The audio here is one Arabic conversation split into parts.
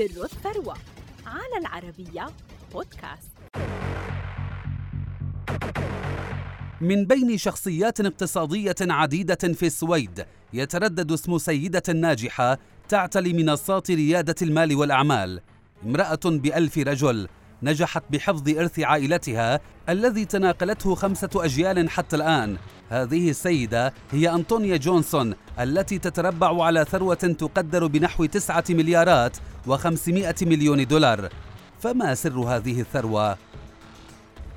سر الثروة على العربية بودكاست. من بين شخصيات اقتصادية عديدة في السويد يتردد اسم سيدة ناجحة تعتلي منصات ريادة المال والأعمال. امرأة بألف رجل نجحت بحفظ إرث عائلتها الذي تناقلته خمسة أجيال حتى الآن. هذه السيدة هي أنطونيا جونسون التي تتربع على ثروة تقدر بنحو تسعة مليارات وخمسمائة مليون دولار فما سر هذه الثروة؟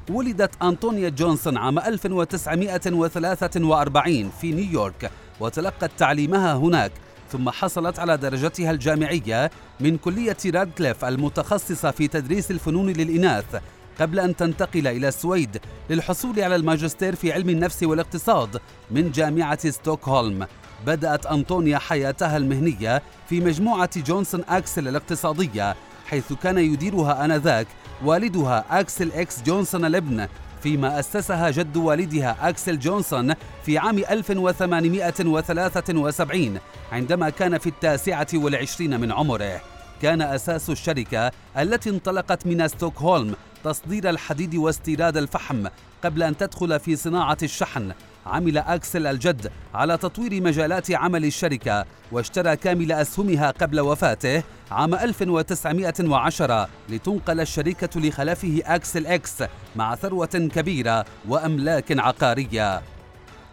ولدت أنطونيا جونسون عام 1943 في نيويورك وتلقت تعليمها هناك ثم حصلت على درجتها الجامعية من كلية رادكليف المتخصصة في تدريس الفنون للإناث قبل أن تنتقل إلى السويد للحصول على الماجستير في علم النفس والاقتصاد من جامعة ستوكهولم. بدأت أنطونيا حياتها المهنية في مجموعة جونسون أكسل الاقتصادية حيث كان يديرها آنذاك والدها أكسل إكس جونسون الابن فيما أسسها جد والدها أكسل جونسون في عام 1873 عندما كان في التاسعة والعشرين من عمره. كان أساس الشركة التي انطلقت من ستوكهولم تصدير الحديد واستيراد الفحم قبل أن تدخل في صناعة الشحن. عمل أكسل الجد على تطوير مجالات عمل الشركة واشترى كامل أسهمها قبل وفاته عام 1910 لتنقل الشركة لخلفه أكسل إكس مع ثروة كبيرة وأملاك عقارية.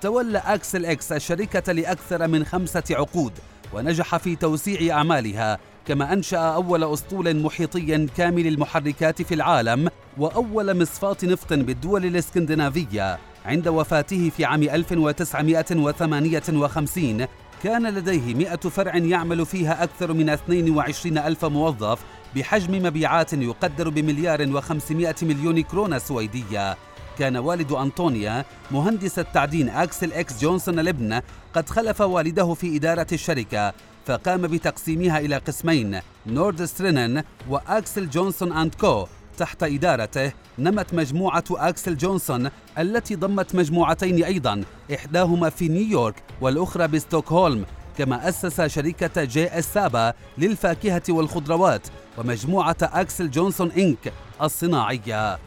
تولى أكسل إكس الشركة لأكثر من خمسة عقود ونجح في توسيع أعمالها كما أنشأ أول أسطول محيطي كامل المحركات في العالم وأول مصفاة نفط بالدول الإسكندنافية. عند وفاته في عام 1958 كان لديه 100 فرع يعمل فيها أكثر من 22 ألف موظف بحجم مبيعات يقدر بمليار و500 مليون كرونة سويدية. كان والد أنطونيا مهندس التعدين أكسل إكس جونسون الابن قد خلف والده في إدارة الشركة فقام بتقسيمها إلى قسمين Nordstjernan وأكسل جونسون and Co. تحت إدارته نمت مجموعة أكسل جونسون التي ضمت مجموعتين أيضا إحداهما في نيويورك والأخرى بستوكهولم كما أسس شركة JS Saba للفاكهة والخضروات ومجموعة أكسل جونسون Inc الصناعية.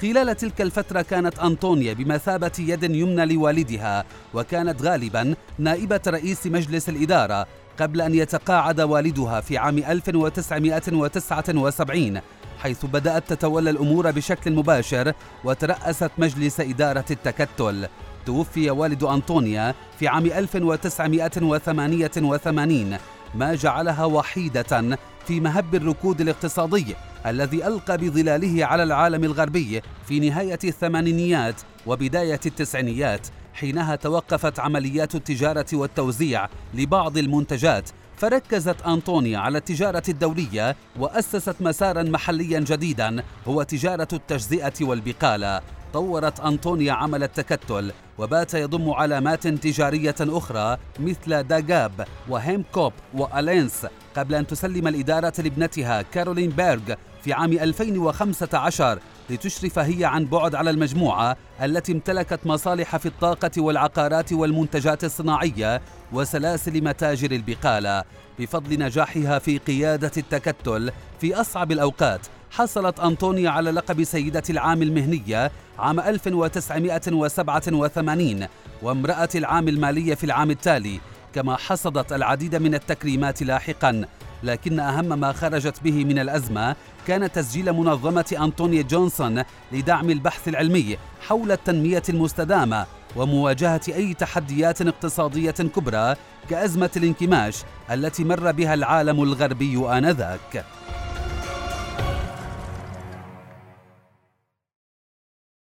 خلال تلك الفترة كانت أنطونيا بمثابة يد يمنى لوالدها وكانت غالبا نائبة رئيس مجلس الإدارة قبل أن يتقاعد والدها في عام 1979 حيث بدأت تتولى الأمور بشكل مباشر وترأست مجلس إدارة التكتل. توفي والد أنطونيا في عام 1988 ما جعلها وحيدة في مهب الركود الاقتصادي. الذي ألقى بظلاله على العالم الغربي في نهاية الثمانينيات وبداية التسعينيات حينها توقفت عمليات التجارة والتوزيع لبعض المنتجات فركزت أنطونيا على التجارة الدولية وأسست مسارا محليا جديدا هو تجارة التجزئة والبقالة. طورت أنطونيا عمل التكتل وبات يضم علامات تجارية أخرى مثل داجاب وهيم كوب وألينس قبل أن تسلم الإدارة لابنتها كارولين بيرغ في عام 2015 لتشرف هي عن بعد على المجموعة التي امتلكت مصالح في الطاقة والعقارات والمنتجات الصناعية وسلاسل متاجر البقالة بفضل نجاحها في قيادة التكتل في أصعب الأوقات حصلت أنطونيا على لقب سيدة العام المهنية عام 1987 وامرأة العام المالية في العام التالي كما حصدت العديد من التكريمات لاحقا. لكن أهم ما خرجت به من الأزمة كان تسجيل منظمة أنطونيا جونسون لدعم البحث العلمي حول التنمية المستدامة ومواجهة أي تحديات اقتصادية كبرى كأزمة الانكماش التي مر بها العالم الغربي آنذاك.